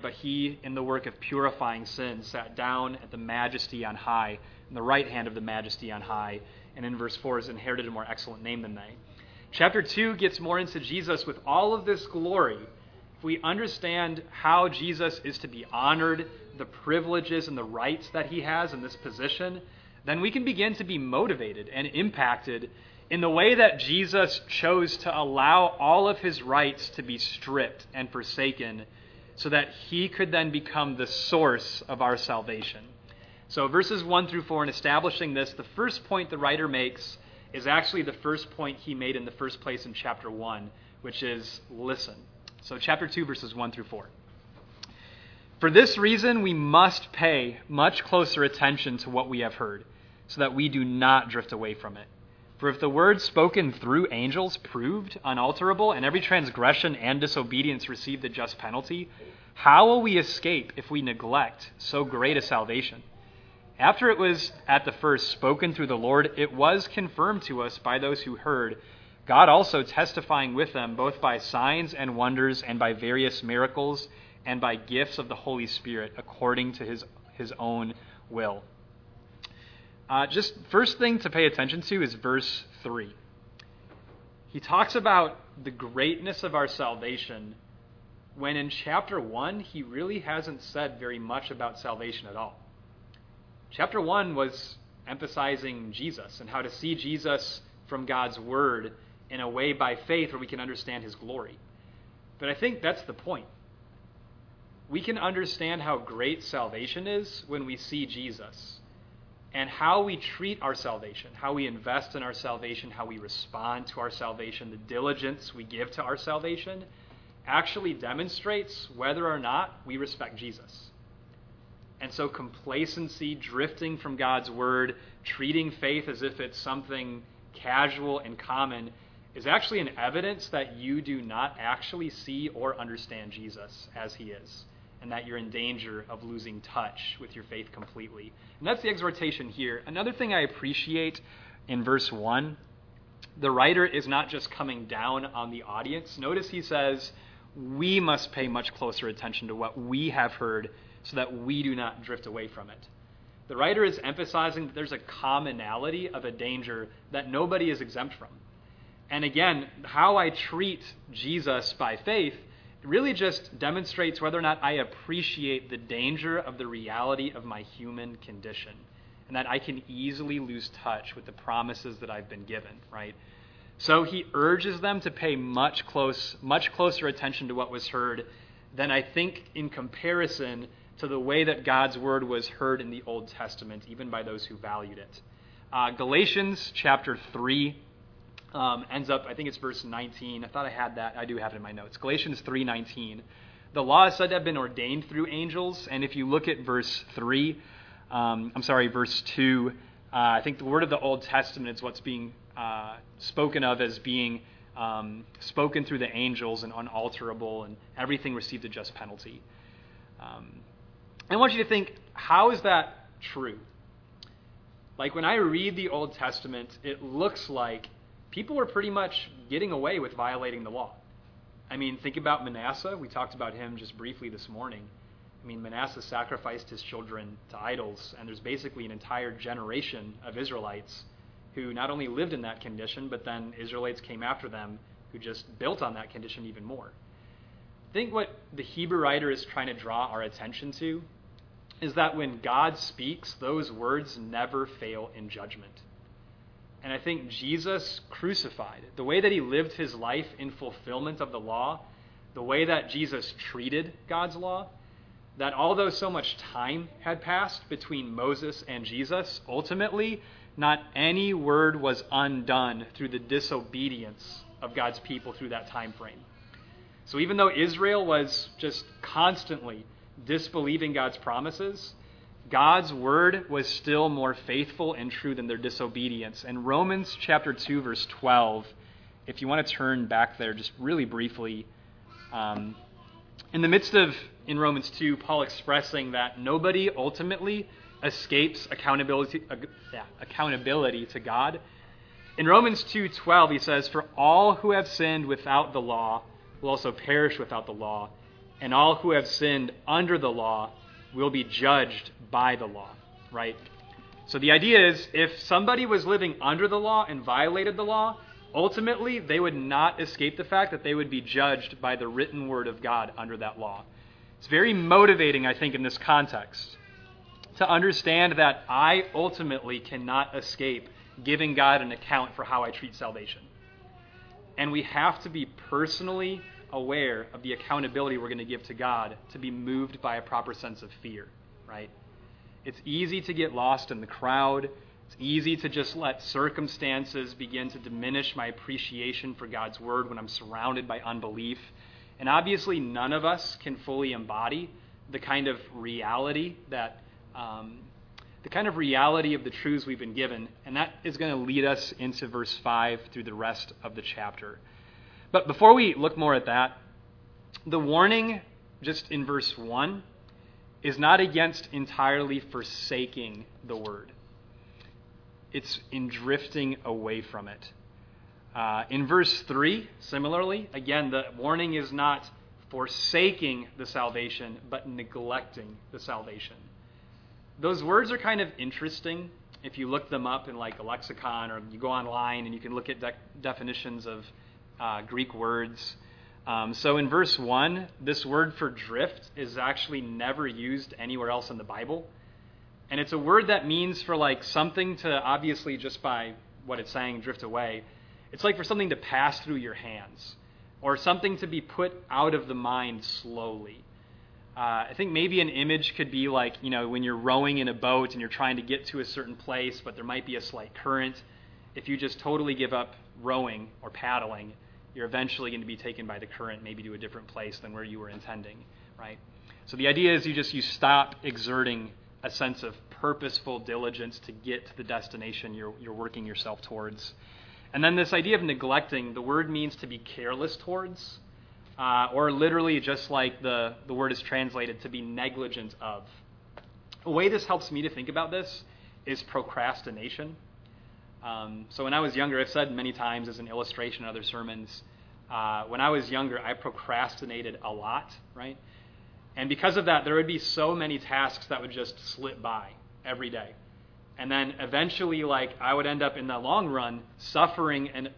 but he, in the work of purifying sin, sat down at the majesty on high, in the right hand of the majesty on high, and in verse 4 has inherited a more excellent name than they. Chapter 2 gets more into Jesus with all of this glory. If we understand how Jesus is to be honored, the privileges and the rights that he has in this position, then we can begin to be motivated and impacted in the way that Jesus chose to allow all of his rights to be stripped and forsaken so that he could then become the source of our salvation. So, verses 1 through 4, in establishing this, the first point the writer makes is actually the first point he made in the first place in chapter 1, which is listen. So, chapter 2, verses 1 through 4. For this reason, we must pay much closer attention to what we have heard, so that we do not drift away from it. For if the word spoken through angels proved unalterable, and every transgression and disobedience received the just penalty, how will we escape if we neglect so great a salvation? After it was at the first spoken through the Lord, it was confirmed to us by those who heard, God also testifying with them, both by signs and wonders, and by various miracles, and by gifts of the Holy Spirit, according to his, his own will. Uh, just first thing to pay attention to is verse 3. He talks about the greatness of our salvation when in chapter 1 he really hasn't said very much about salvation at all. Chapter 1 was emphasizing Jesus and how to see Jesus from God's word in a way by faith where we can understand his glory. But I think that's the point. We can understand how great salvation is when we see Jesus and how we treat our salvation, how we invest in our salvation, how we respond to our salvation, the diligence we give to our salvation, actually demonstrates whether or not we respect Jesus. And so, complacency, drifting from God's word, treating faith as if it's something casual and common, is actually an evidence that you do not actually see or understand Jesus as he is and that you're in danger of losing touch with your faith completely. And that's the exhortation here. Another thing I appreciate in verse 1 the writer is not just coming down on the audience. Notice he says, We must pay much closer attention to what we have heard so that we do not drift away from it. The writer is emphasizing that there's a commonality of a danger that nobody is exempt from. And again, how I treat Jesus by faith it really just demonstrates whether or not I appreciate the danger of the reality of my human condition and that I can easily lose touch with the promises that I've been given, right? So he urges them to pay much close much closer attention to what was heard than I think in comparison to the way that God's word was heard in the Old Testament, even by those who valued it. Uh, Galatians chapter 3 um, ends up, I think it's verse 19. I thought I had that. I do have it in my notes. Galatians 3:19. The law is said to have been ordained through angels, and if you look at verse 3, um, I'm sorry, verse 2, uh, I think the word of the Old Testament is what's being uh, spoken of as being um, spoken through the angels and unalterable, and everything received a just penalty. Um, I want you to think, how is that true? Like when I read the Old Testament, it looks like people were pretty much getting away with violating the law. I mean, think about Manasseh. We talked about him just briefly this morning. I mean, Manasseh sacrificed his children to idols, and there's basically an entire generation of Israelites who not only lived in that condition, but then Israelites came after them who just built on that condition even more. I think what the Hebrew writer is trying to draw our attention to is that when God speaks, those words never fail in judgment. And I think Jesus crucified, the way that he lived his life in fulfillment of the law, the way that Jesus treated God's law, that although so much time had passed between Moses and Jesus, ultimately, not any word was undone through the disobedience of God's people through that time frame. So even though Israel was just constantly disbelieving God's promises, God's word was still more faithful and true than their disobedience. And Romans chapter 2, verse 12, if you want to turn back there just really briefly, um, in the midst of, in Romans 2, Paul expressing that nobody ultimately escapes accountability, uh, yeah, accountability to God. In Romans 2:12 he says for all who have sinned without the law will also perish without the law and all who have sinned under the law will be judged by the law, right? So the idea is if somebody was living under the law and violated the law, ultimately they would not escape the fact that they would be judged by the written word of God under that law. It's very motivating, I think, in this context to understand that I ultimately cannot escape giving God an account for how I treat salvation. And we have to be personally aware of the accountability we're going to give to God to be moved by a proper sense of fear, right? It's easy to get lost in the crowd. It's easy to just let circumstances begin to diminish my appreciation for God's word when I'm surrounded by unbelief. And obviously, none of us can fully embody the kind of reality that. Um, the kind of reality of the truths we've been given, and that is going to lead us into verse 5 through the rest of the chapter. But before we look more at that, the warning just in verse 1 is not against entirely forsaking the word, it's in drifting away from it. Uh, in verse 3, similarly, again, the warning is not forsaking the salvation, but neglecting the salvation. Those words are kind of interesting if you look them up in like a lexicon or you go online and you can look at de- definitions of uh, Greek words. Um, so in verse 1, this word for drift is actually never used anywhere else in the Bible. And it's a word that means for like something to obviously just by what it's saying drift away. It's like for something to pass through your hands or something to be put out of the mind slowly. Uh, I think maybe an image could be like, you know, when you're rowing in a boat and you're trying to get to a certain place, but there might be a slight current. If you just totally give up rowing or paddling, you're eventually going to be taken by the current maybe to a different place than where you were intending, right? So the idea is you just you stop exerting a sense of purposeful diligence to get to the destination you're, you're working yourself towards. And then this idea of neglecting, the word means to be careless towards, uh, or literally just like the, the word is translated, to be negligent of. A way this helps me to think about this is procrastination. Um, so when I was younger, I've said many times as an illustration in other sermons, uh, when I was younger, I procrastinated a lot, right? And because of that, there would be so many tasks that would just slip by every day. And then eventually, like, I would end up in the long run suffering and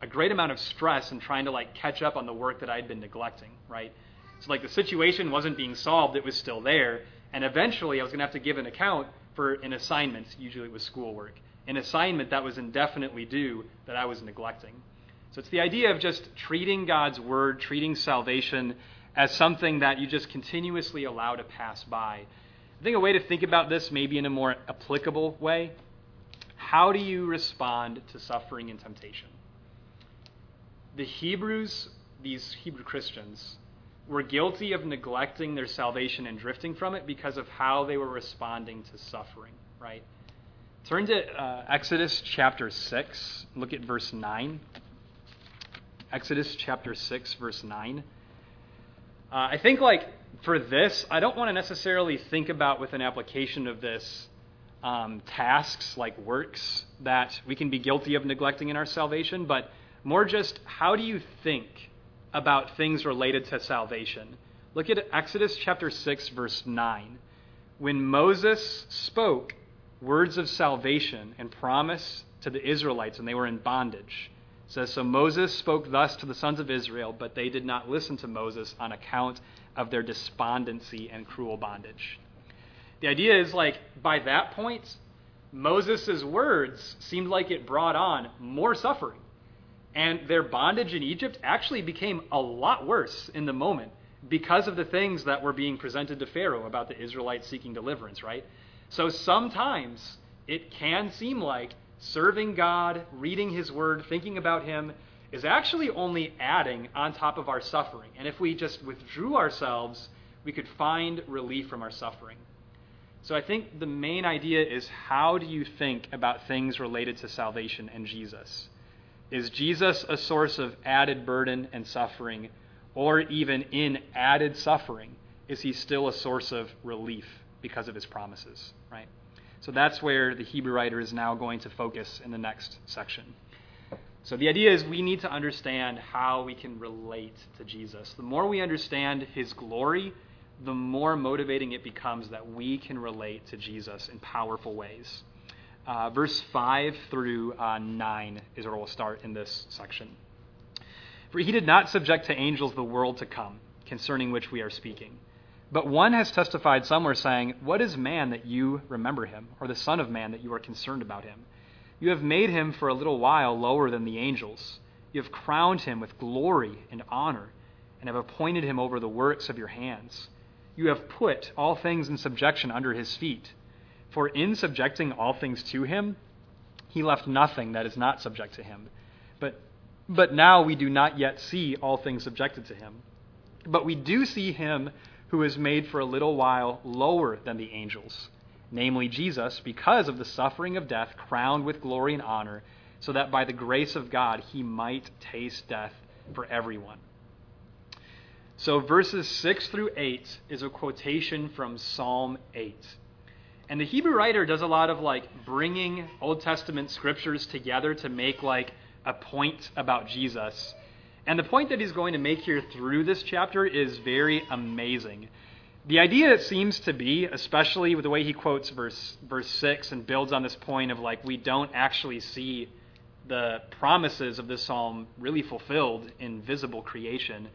a great amount of stress and trying to, like, catch up on the work that I'd been neglecting, right? So, like, the situation wasn't being solved, it was still there. And eventually, I was going to have to give an account for an assignment, usually it was schoolwork an assignment that was indefinitely due that I was neglecting. So it's the idea of just treating God's word, treating salvation as something that you just continuously allow to pass by. I think a way to think about this, maybe in a more applicable way, how do you respond to suffering and temptation? The Hebrews, these Hebrew Christians, were guilty of neglecting their salvation and drifting from it because of how they were responding to suffering, right? Turn to uh, Exodus chapter 6. Look at verse 9. Exodus chapter 6, verse 9. Uh, I think, like, for this, I don't want to necessarily think about with an application of this um, tasks like works that we can be guilty of neglecting in our salvation, but more just how do you think about things related to salvation? Look at Exodus chapter 6, verse 9. When Moses spoke, words of salvation and promise to the Israelites when they were in bondage. It says, So Moses spoke thus to the sons of Israel, but they did not listen to Moses on account of their despondency and cruel bondage. The idea is like, by that point, Moses' words seemed like it brought on more suffering. And their bondage in Egypt actually became a lot worse in the moment because of the things that were being presented to Pharaoh about the Israelites seeking deliverance, right? So sometimes it can seem like serving God, reading His Word, thinking about Him is actually only adding on top of our suffering. And if we just withdrew ourselves, we could find relief from our suffering. So I think the main idea is how do you think about things related to salvation and Jesus? Is Jesus a source of added burden and suffering, or even in added suffering, is he still a source of relief? Because of his promises, right? So that's where the Hebrew writer is now going to focus in the next section. So the idea is we need to understand how we can relate to Jesus. The more we understand his glory, the more motivating it becomes that we can relate to Jesus in powerful ways. Uh, verse 5 through uh, 9 is where we'll start in this section. For he did not subject to angels the world to come, concerning which we are speaking. But one has testified somewhere, saying, What is man that you remember him, or the Son of Man that you are concerned about him? You have made him for a little while lower than the angels. You have crowned him with glory and honor, and have appointed him over the works of your hands. You have put all things in subjection under his feet. For in subjecting all things to him, he left nothing that is not subject to him. But, but now we do not yet see all things subjected to him. But we do see him who is made for a little while lower than the angels namely Jesus, because of the suffering of death, crowned with glory and honor, so that by the grace of God he might taste death for everyone. So, verses 6 through 8 is a quotation from Psalm 8. And the Hebrew writer does a lot of like bringing Old Testament scriptures together to make like a point about Jesus. And the point that he's going to make here through this chapter is very amazing. The idea, it seems to be, especially with the way he quotes verse, verse 6 and builds on this point of like, we don't actually see the promises of this psalm really fulfilled in visible creation.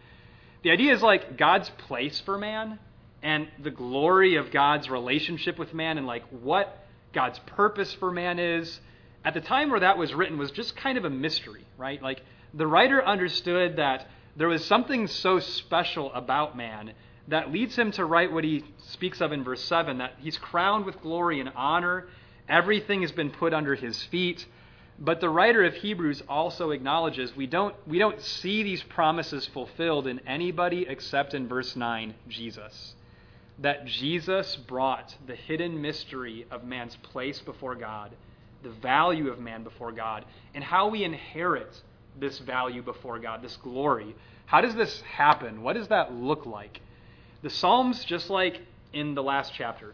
The idea is like God's place for man and the glory of God's relationship with man and like what God's purpose for man is. At the time where that was written was just kind of a mystery, right? Like the writer understood that there was something so special about man that leads him to write what he speaks of in verse 7 that he's crowned with glory and honor. Everything has been put under his feet. But the writer of Hebrews also acknowledges we don't, we don't see these promises fulfilled in anybody except in verse 9, Jesus. That Jesus brought the hidden mystery of man's place before God, the value of man before God, and how we inherit this value before God, this glory. How does this happen? What does that look like? The Psalms, just like in the last chapter,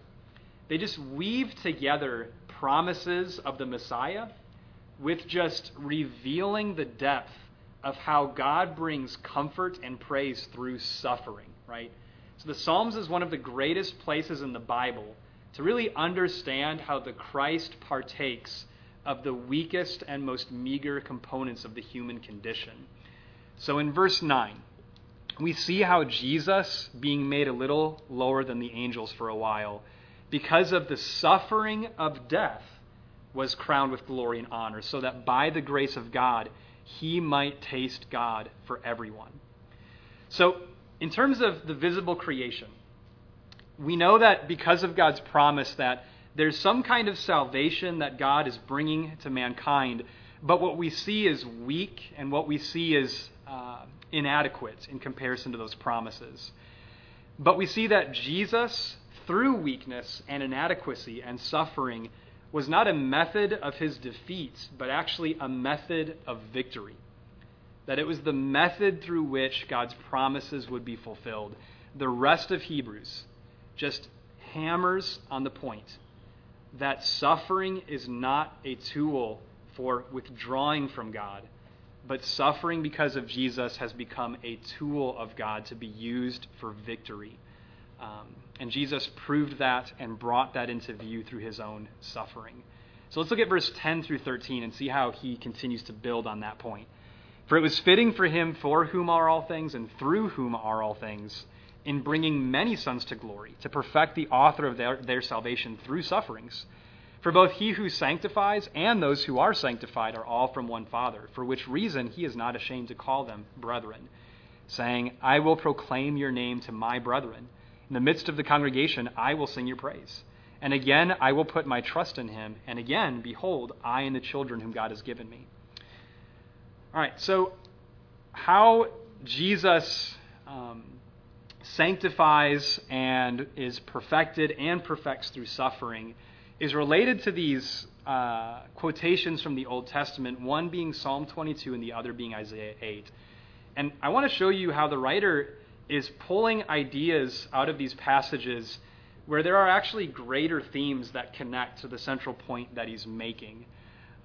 they just weave together promises of the Messiah with just revealing the depth of how God brings comfort and praise through suffering, right? So the Psalms is one of the greatest places in the Bible to really understand how the Christ partakes of the weakest and most meager components of the human condition. So in verse 9, we see how Jesus, being made a little lower than the angels for a while, because of the suffering of death, was crowned with glory and honor, so that by the grace of God, he might taste God for everyone. So, in terms of the visible creation, we know that because of God's promise that there's some kind of salvation that God is bringing to mankind, but what we see is weak and what we see is uh, inadequate in comparison to those promises. But we see that Jesus, through weakness and inadequacy and suffering, was not a method of his defeat, but actually a method of victory. That it was the method through which God's promises would be fulfilled. The rest of Hebrews just hammers on the point that suffering is not a tool for withdrawing from God, but suffering because of Jesus has become a tool of God to be used for victory. Um, and Jesus proved that and brought that into view through his own suffering. So let's look at verse 10 through 13 and see how he continues to build on that point. For it was fitting for him for whom are all things and through whom are all things, in bringing many sons to glory, to perfect the author of their, their salvation through sufferings. For both he who sanctifies and those who are sanctified are all from one Father, for which reason he is not ashamed to call them brethren, saying, I will proclaim your name to my brethren. In the midst of the congregation, I will sing your praise. And again, I will put my trust in him. And again, behold, I and the children whom God has given me. All right, so how Jesus um, sanctifies and is perfected and perfects through suffering is related to these uh, quotations from the Old Testament, one being Psalm 22 and the other being Isaiah 8. And I want to show you how the writer is pulling ideas out of these passages where there are actually greater themes that connect to the central point that he's making.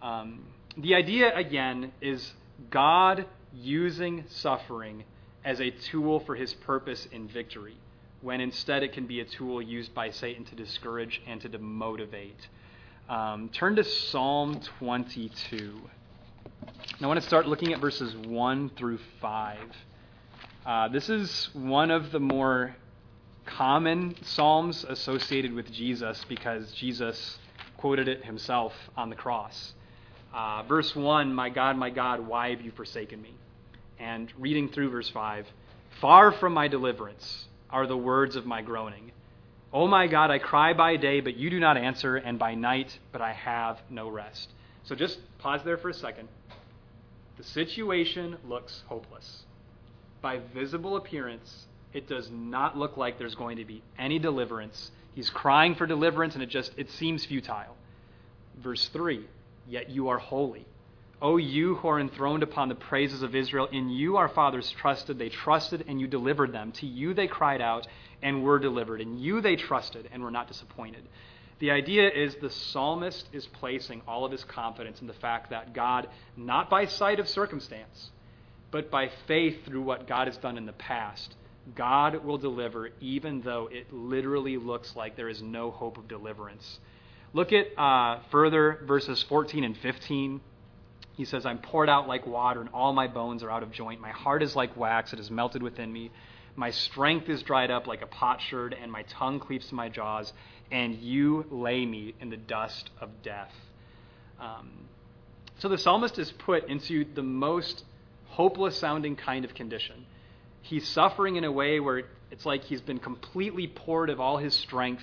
Um, the idea, again, is God using suffering as a tool for his purpose in victory, when instead it can be a tool used by Satan to discourage and to demotivate. Um, turn to Psalm 22. I want to start looking at verses 1 through 5. Uh, this is one of the more common psalms associated with Jesus because Jesus quoted it himself on the cross. Uh, verse 1 My God, my God, why have you forsaken me? And reading through verse 5 Far from my deliverance are the words of my groaning. O my God, I cry by day, but you do not answer, and by night, but I have no rest. So just pause there for a second. The situation looks hopeless. By visible appearance, it does not look like there's going to be any deliverance. He's crying for deliverance, and it just it seems futile. Verse 3 Yet you are holy. O you who are enthroned upon the praises of Israel, in you our fathers trusted. They trusted, and you delivered them. To you they cried out, and were delivered. In you they trusted, and were not disappointed. The idea is the psalmist is placing all of his confidence in the fact that God, not by sight of circumstance, but by faith through what God has done in the past, God will deliver even though it literally looks like there is no hope of deliverance. Look at uh, further verses 14 and 15. He says, I'm poured out like water, and all my bones are out of joint. My heart is like wax, it is melted within me. My strength is dried up like a potsherd, and my tongue cleaves to my jaws, and you lay me in the dust of death. Um, so the psalmist is put into the most hopeless sounding kind of condition. He's suffering in a way where it's like he's been completely poured of all his strength,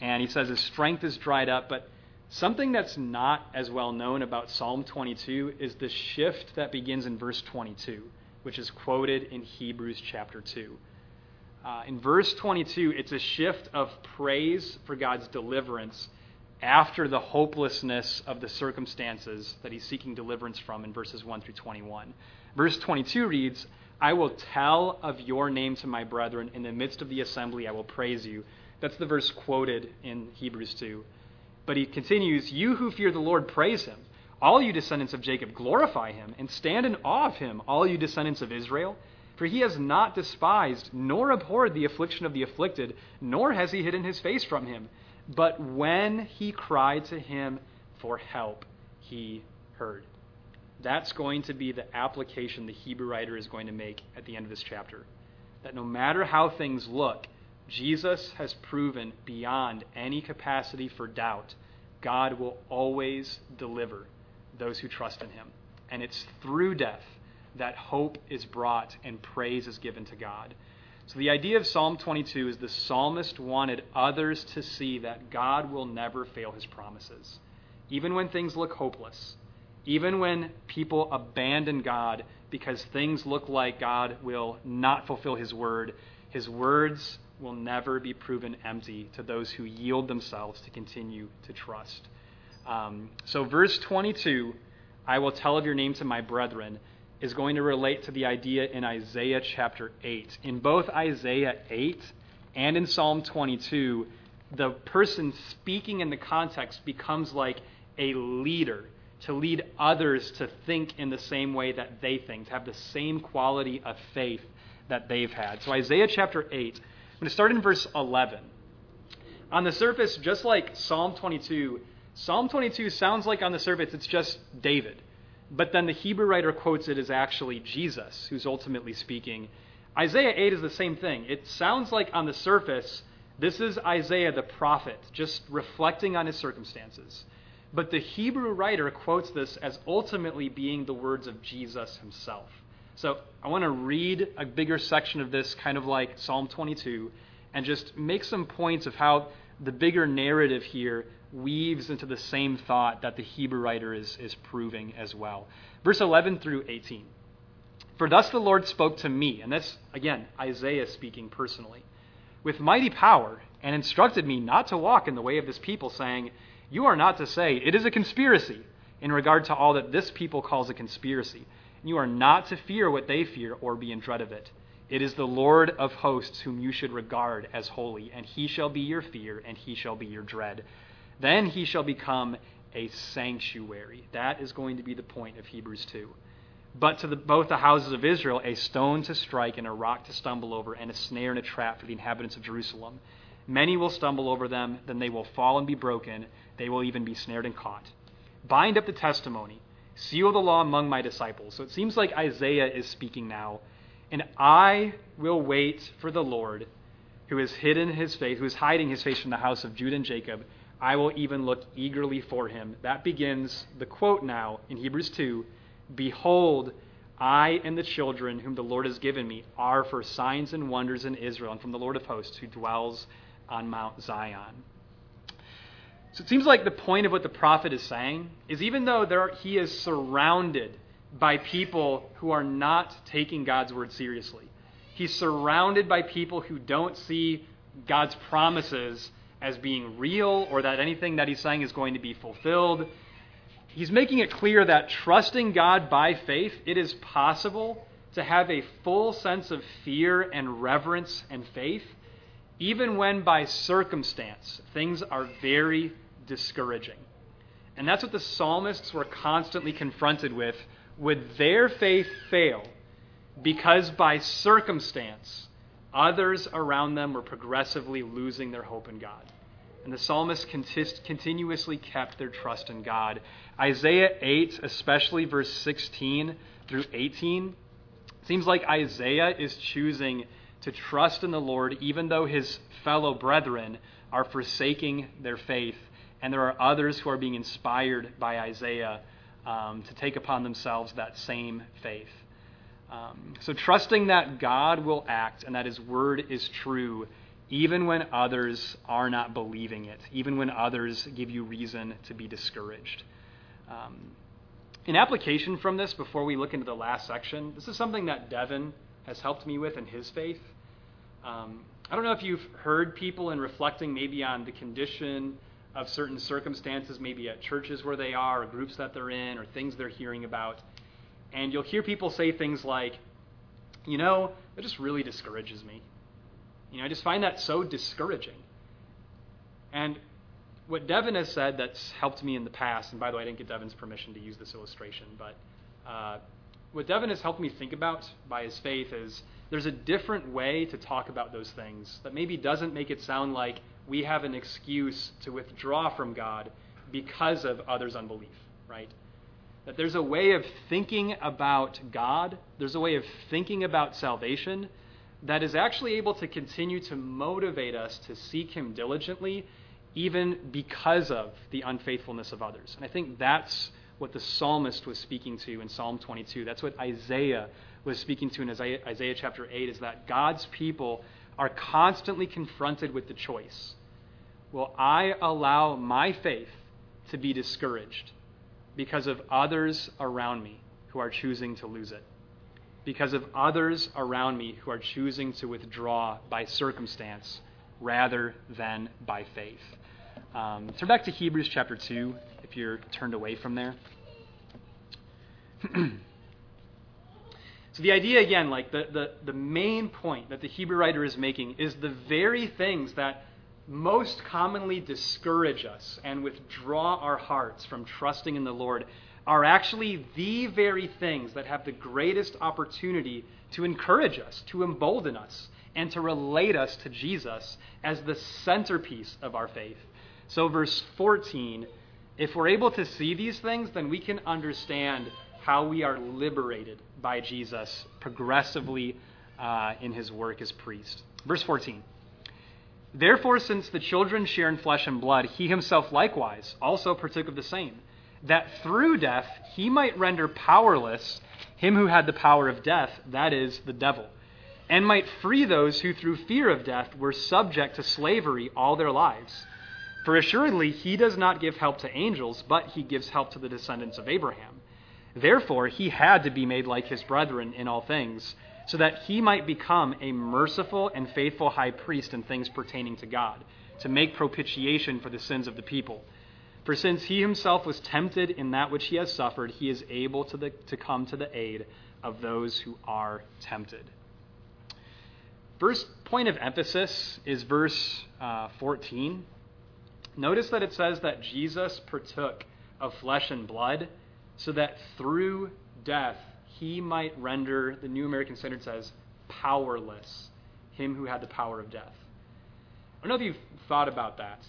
and he says his strength is dried up, but Something that's not as well known about Psalm 22 is the shift that begins in verse 22, which is quoted in Hebrews chapter 2. Uh, in verse 22, it's a shift of praise for God's deliverance after the hopelessness of the circumstances that he's seeking deliverance from in verses 1 through 21. Verse 22 reads, I will tell of your name to my brethren. In the midst of the assembly, I will praise you. That's the verse quoted in Hebrews 2. But he continues, You who fear the Lord, praise him. All you descendants of Jacob, glorify him, and stand in awe of him, all you descendants of Israel. For he has not despised nor abhorred the affliction of the afflicted, nor has he hidden his face from him. But when he cried to him for help, he heard. That's going to be the application the Hebrew writer is going to make at the end of this chapter. That no matter how things look, Jesus has proven beyond any capacity for doubt, God will always deliver those who trust in him. And it's through death that hope is brought and praise is given to God. So the idea of Psalm 22 is the psalmist wanted others to see that God will never fail his promises. Even when things look hopeless, even when people abandon God because things look like God will not fulfill his word, his words will never be proven empty to those who yield themselves to continue to trust. Um, so, verse 22, I will tell of your name to my brethren, is going to relate to the idea in Isaiah chapter 8. In both Isaiah 8 and in Psalm 22, the person speaking in the context becomes like a leader to lead others to think in the same way that they think, to have the same quality of faith that they've had. So, Isaiah chapter 8 I'm going to start in verse 11. On the surface, just like Psalm 22, Psalm 22 sounds like on the surface it's just David. But then the Hebrew writer quotes it as actually Jesus who's ultimately speaking. Isaiah 8 is the same thing. It sounds like on the surface, this is Isaiah the prophet, just reflecting on his circumstances. But the Hebrew writer quotes this as ultimately being the words of Jesus himself. So I want to read a bigger section of this, kind of like Psalm 22, and just make some points of how the bigger narrative here weaves into the same thought that the Hebrew writer is, is proving as well. Verse 11 through 18. For thus the Lord spoke to me, and that's, again, Isaiah speaking personally, with mighty power, and instructed me not to walk in the way of this people, saying, You are not to say, It is a conspiracy, in regard to all that this people calls a conspiracy you are not to fear what they fear or be in dread of it. It is the Lord of hosts whom you should regard as holy, and he shall be your fear, and he shall be your dread. Then he shall become a sanctuary. That is going to be the point of Hebrews 2. But to the, both the houses of Israel, a stone to strike and a rock to stumble over, and a snare and a trap for the inhabitants of Jerusalem. Many will stumble over them, then they will fall and be broken. They will even be snared and caught. Bind up the testimony, seal the law among my disciples. So it seems like Isaiah is speaking now. And I will wait for the Lord, who is hidden his face, who is hiding his face from the house of Judah and Jacob. I will even look eagerly for him. That begins the quote now in Hebrews 2 Behold, I and the children whom the Lord has given me are for signs and wonders in Israel and from the Lord of hosts who dwells on Mount Zion. So it seems like the point of what the prophet is saying is even though there, he is surrounded by people who are not taking God's word seriously, he's surrounded by people who don't see God's promises as being real or that anything that he's saying is going to be fulfilled. He's making it clear that trusting God by faith, it is possible to have a full sense of fear and reverence and faith even when by circumstance things are very discouraging. And that's what the psalmists were constantly confronted with. Would their faith fail because by circumstance others around them were progressively losing their hope in God? And the psalmists continuously kept their trust in God. Isaiah 8, especially verse 16 through 18, seems like Isaiah is choosing to trust in the Lord, even though his fellow brethren are forsaking their faith. And there are others who are being inspired by Isaiah um, to take upon themselves that same faith. Um, so, trusting that God will act and that his word is true, even when others are not believing it, even when others give you reason to be discouraged. Um, in application from this, before we look into the last section, this is something that Devin has helped me with in his faith. Um, I don't know if you've heard people in reflecting maybe on the condition of certain circumstances, maybe at churches where they are, or groups that they're in, or things they're hearing about. And you'll hear people say things like, you know, it just really discourages me. You know, I just find that so discouraging. And what Devin has said that's helped me in the past, and by the way, I didn't get Devin's permission to use this illustration, but uh, what Devin has helped me think about by his faith is there's a different way to talk about those things that maybe doesn't make it sound like we have an excuse to withdraw from God because of others' unbelief, right? That there's a way of thinking about God, there's a way of thinking about salvation that is actually able to continue to motivate us to seek Him diligently, even because of the unfaithfulness of others. And I think that's what the psalmist was speaking to in Psalm 22. That's what Isaiah was speaking to in Isaiah, Isaiah chapter 8 is that God's people are constantly confronted with the choice Will I allow my faith to be discouraged because of others around me who are choosing to lose it? Because of others around me who are choosing to withdraw by circumstance rather than by faith. Um, turn back to Hebrews chapter 2 if you're turned away from there. So the idea again, like the, the, the main point that the Hebrew writer is making is the very things that most commonly discourage us and withdraw our hearts from trusting in the Lord are actually the very things that have the greatest opportunity to encourage us, to embolden us, and to relate us to Jesus as the centerpiece of our faith. So, verse 14 if we're able to see these things, then we can understand how we are liberated by Jesus progressively uh, in his work as priest. Verse 14. Therefore, since the children share in flesh and blood, he himself likewise also partook of the same, that through death he might render powerless him who had the power of death, that is, the devil, and might free those who through fear of death were subject to slavery all their lives. For assuredly he does not give help to angels, but he gives help to the descendants of Abraham. Therefore, he had to be made like his brethren in all things, so that he might become a merciful and faithful high priest in things pertaining to God, to make propitiation for the sins of the people. For since he himself was tempted in that which he has suffered, he is able to, the, to come to the aid of those who are tempted. First point of emphasis is verse uh, 14. Notice that it says that Jesus partook of flesh and blood, so that through death he might render, the New American Standard says, powerless him who had the power of death. I don't know if you've thought about that.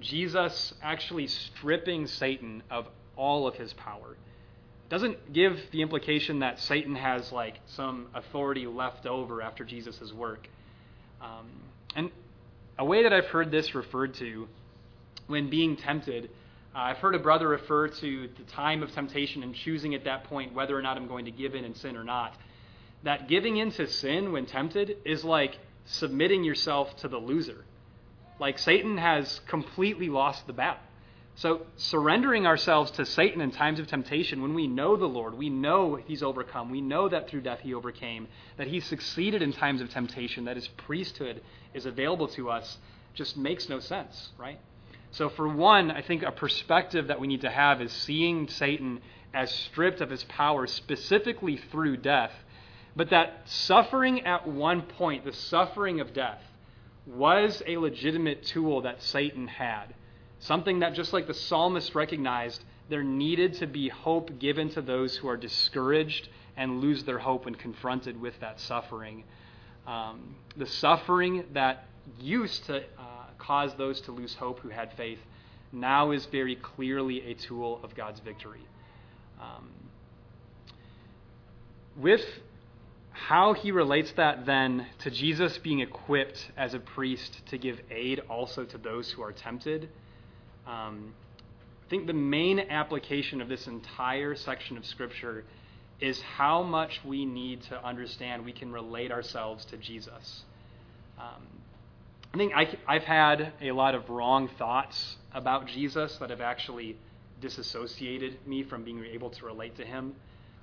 Jesus actually stripping Satan of all of his power doesn't give the implication that Satan has like some authority left over after Jesus' work. Um, and a way that I've heard this referred to when being tempted, uh, I've heard a brother refer to the time of temptation and choosing at that point whether or not I'm going to give in and sin or not. That giving in to sin when tempted is like submitting yourself to the loser. Like Satan has completely lost the battle. So, surrendering ourselves to Satan in times of temptation, when we know the Lord, we know He's overcome, we know that through death He overcame, that He succeeded in times of temptation, that His priesthood is available to us, just makes no sense, right? So, for one, I think a perspective that we need to have is seeing Satan as stripped of his power specifically through death, but that suffering at one point, the suffering of death, was a legitimate tool that Satan had Something that, just like the psalmist recognized, there needed to be hope given to those who are discouraged and lose their hope when confronted with that suffering. Um, the suffering that used to uh, cause those to lose hope who had faith now is very clearly a tool of God's victory. Um, with how he relates that then to Jesus being equipped as a priest to give aid also to those who are tempted um, I think the main application of this entire section of Scripture is how much we need to understand we can relate ourselves to Jesus. Um, I think I, have had a lot of wrong thoughts about Jesus that have actually disassociated me from being able to relate to him.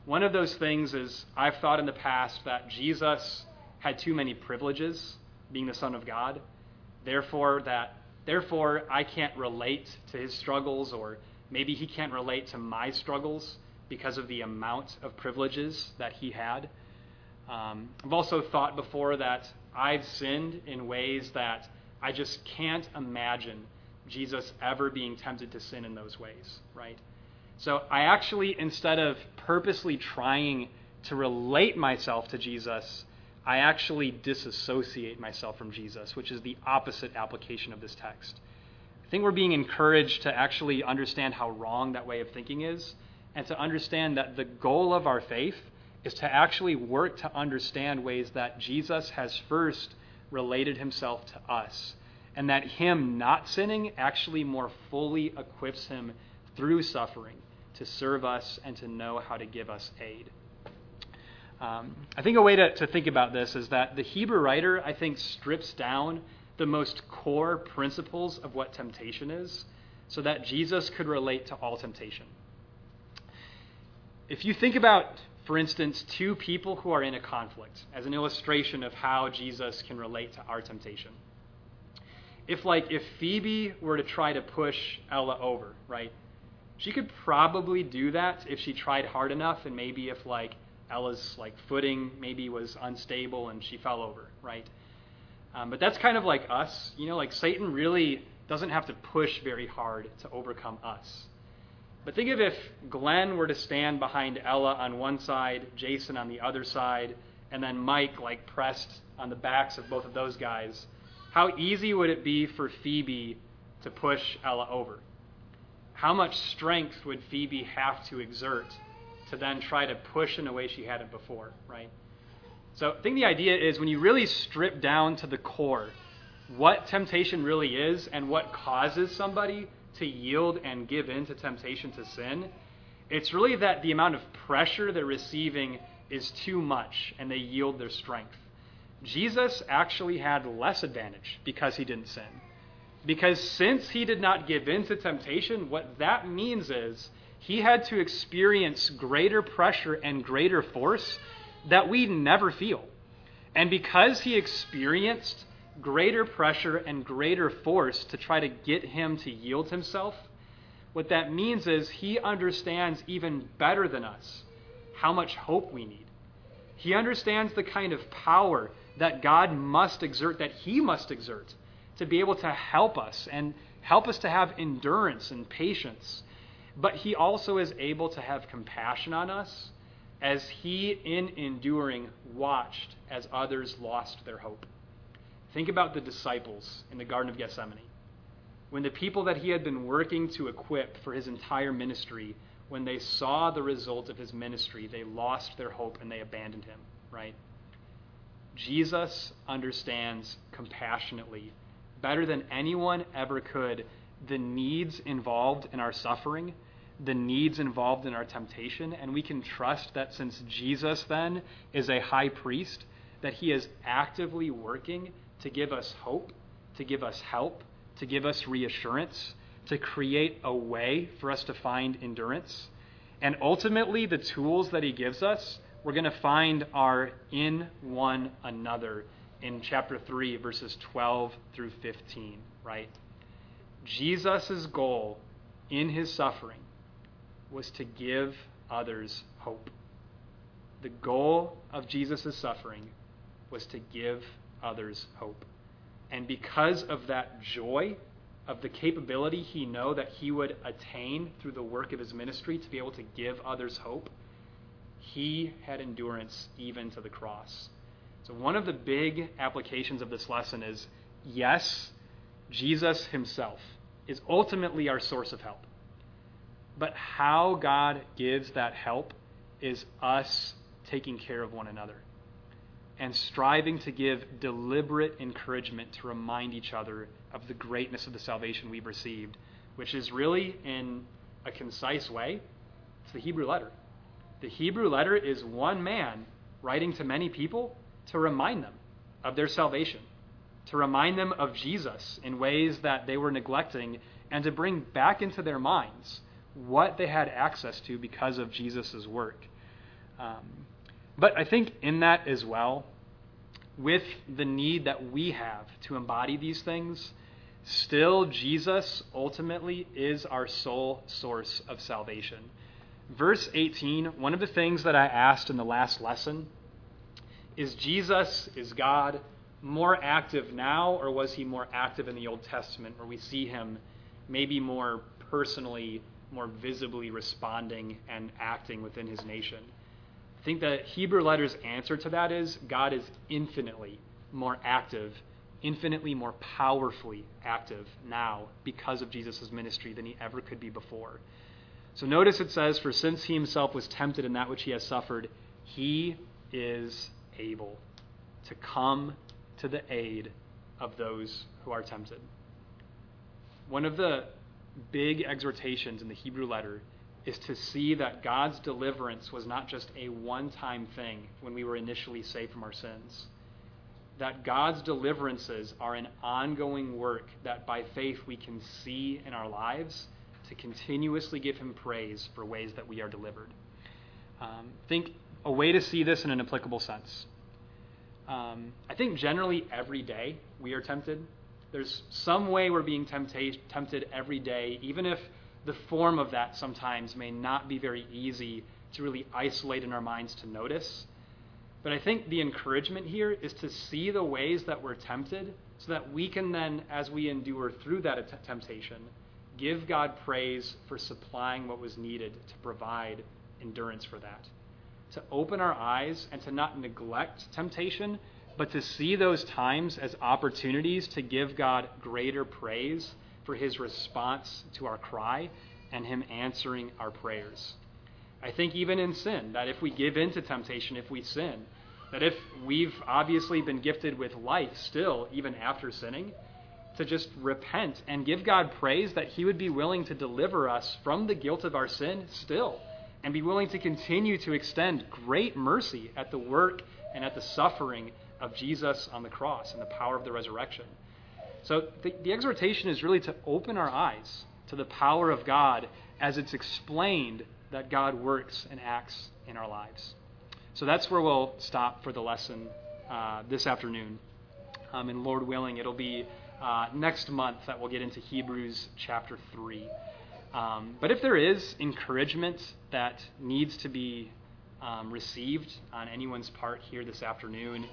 One of those things is I've thought in the past that Jesus had too many privileges, being the Son of God, therefore, that Therefore, I can't relate to his struggles, or maybe he can't relate to my struggles because of the amount of privileges that he had. Um, I've also thought before that I've sinned in ways that I just can't imagine Jesus ever being tempted to sin in those ways, right? So I actually, instead of purposely trying to relate myself to Jesus, I actually disassociate myself from Jesus, which is the opposite application of this text. I think we're being encouraged to actually understand how wrong that way of thinking is, and to understand that the goal of our faith is to actually work to understand ways that Jesus has first related himself to us, and that him not sinning actually more fully equips him through suffering to serve us and to know how to give us aid. Um, I think a way to, to think about this is that the Hebrew writer, I think, strips down the most core principles of what temptation is so that Jesus could relate to all temptation. If you think about, for instance, two people who are in a conflict as an illustration of how Jesus can relate to our temptation. If like if Phoebe were to try to push Ella over, right? She could probably do that if she tried hard enough and maybe if like Ella's like footing maybe was unstable and she fell over, right? Um, but that's kind of like us, you know, like Satan really doesn't have to push very hard to overcome us. But think of if Glenn were to stand behind Ella on one side, Jason on the other side, and then Mike like pressed on the backs of both of those guys. How easy would it be for Phoebe to push Ella over? How much strength would Phoebe have to exert to then try to push in a way she hadn't before, right? So I think the idea is when you really strip down to the core what temptation really is and what causes somebody to yield and give in to temptation to sin, it's really that the amount of pressure they're receiving is too much and they yield their strength. Jesus actually had less advantage because he didn't sin. Because since he did not give in to temptation, what that means is he had to experience greater pressure and greater force that we never feel. And because he experienced greater pressure and greater force to try to get him to yield himself, what that means is he understands even better than us how much hope we need. He understands the kind of power that God must exert, that he must exert, to be able to help us and help us to have endurance and patience but he also is able to have compassion on us as he, in enduring, watched as others lost their hope. Think about the disciples in the Garden of Gethsemane. When the people that he had been working to equip for his entire ministry, when they saw the result of his ministry, they lost their hope and they abandoned him, right? Jesus understands compassionately, better than anyone ever could, the needs involved in our suffering, the needs involved in our temptation, and we can trust that since Jesus then is a high priest, that he is actively working to give us hope, to give us help, to give us reassurance, to create a way for us to find endurance. And ultimately, the tools that he gives us, we're going to find are in one another in chapter 3, verses 12 through 15, right? Jesus' goal in his suffering was to give others hope. The goal of Jesus' suffering was to give others hope. And because of that joy, of the capability he know that he would attain through the work of his ministry to be able to give others hope, he had endurance even to the cross. So one of the big applications of this lesson is yes, Jesus himself is ultimately our source of help. But how God gives that help is us taking care of one another and striving to give deliberate encouragement to remind each other of the greatness of the salvation we've received, which is really, in a concise way, it's the Hebrew letter. The Hebrew letter is one man writing to many people to remind them of their salvation, to remind them of Jesus in ways that they were neglecting, and to bring back into their minds what they had access to because of Jesus' work. Um, but I think in that as well, with the need that we have to embody these things, still Jesus ultimately is our sole source of salvation. Verse 18, one of the things that I asked in the last lesson is Jesus, is God more active now, or was he more active in the Old Testament, where we see him maybe more personally more visibly responding and acting within his nation. I think the Hebrew letter's answer to that is God is infinitely more active, infinitely more powerfully active now because of Jesus' ministry than he ever could be before. So notice it says, For since he himself was tempted in that which he has suffered, he is able to come to the aid of those who are tempted. One of the big exhortations in the Hebrew letter is to see that God's deliverance was not just a one time thing when we were initially saved from our sins. That God's deliverances are an ongoing work that by faith we can see in our lives to continuously give Him praise for ways that we are delivered. Um, think a way to see this in an applicable sense. Um, I think generally every day we are tempted there's some way we're being tempta- tempted every day, even if the form of that sometimes may not be very easy to really isolate in our minds to notice. But I think the encouragement here is to see the ways that we're tempted so that we can then, as we endure through that temptation, give God praise for supplying what was needed to provide endurance for that. To open our eyes and to not neglect temptation, but to see those times as opportunities to give God greater praise for his response to our cry and him answering our prayers. I think even in sin, that if we give in to temptation, if we sin, that if we've obviously been gifted with life still, even after sinning, to just repent and give God praise that He would be willing to deliver us from the guilt of our sin still, and be willing to continue to extend great mercy at the work and at the suffering of Jesus on the cross and the power of the resurrection. So the, the exhortation is really to open our eyes to the power of God as it's explained that God works and acts in our lives. So that's where we'll stop for the lesson uh, this afternoon. Um, and Lord willing, it'll be uh, next month that we'll get into Hebrews chapter 3. Um, but if there is encouragement that needs to be um, received on anyone's part here this afternoon,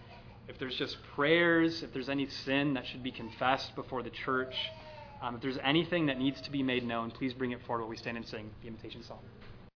if there's just prayers, if there's any sin that should be confessed before the church, Um, if there's anything that needs to be made known, please bring it forward while we stand and sing the invitation song.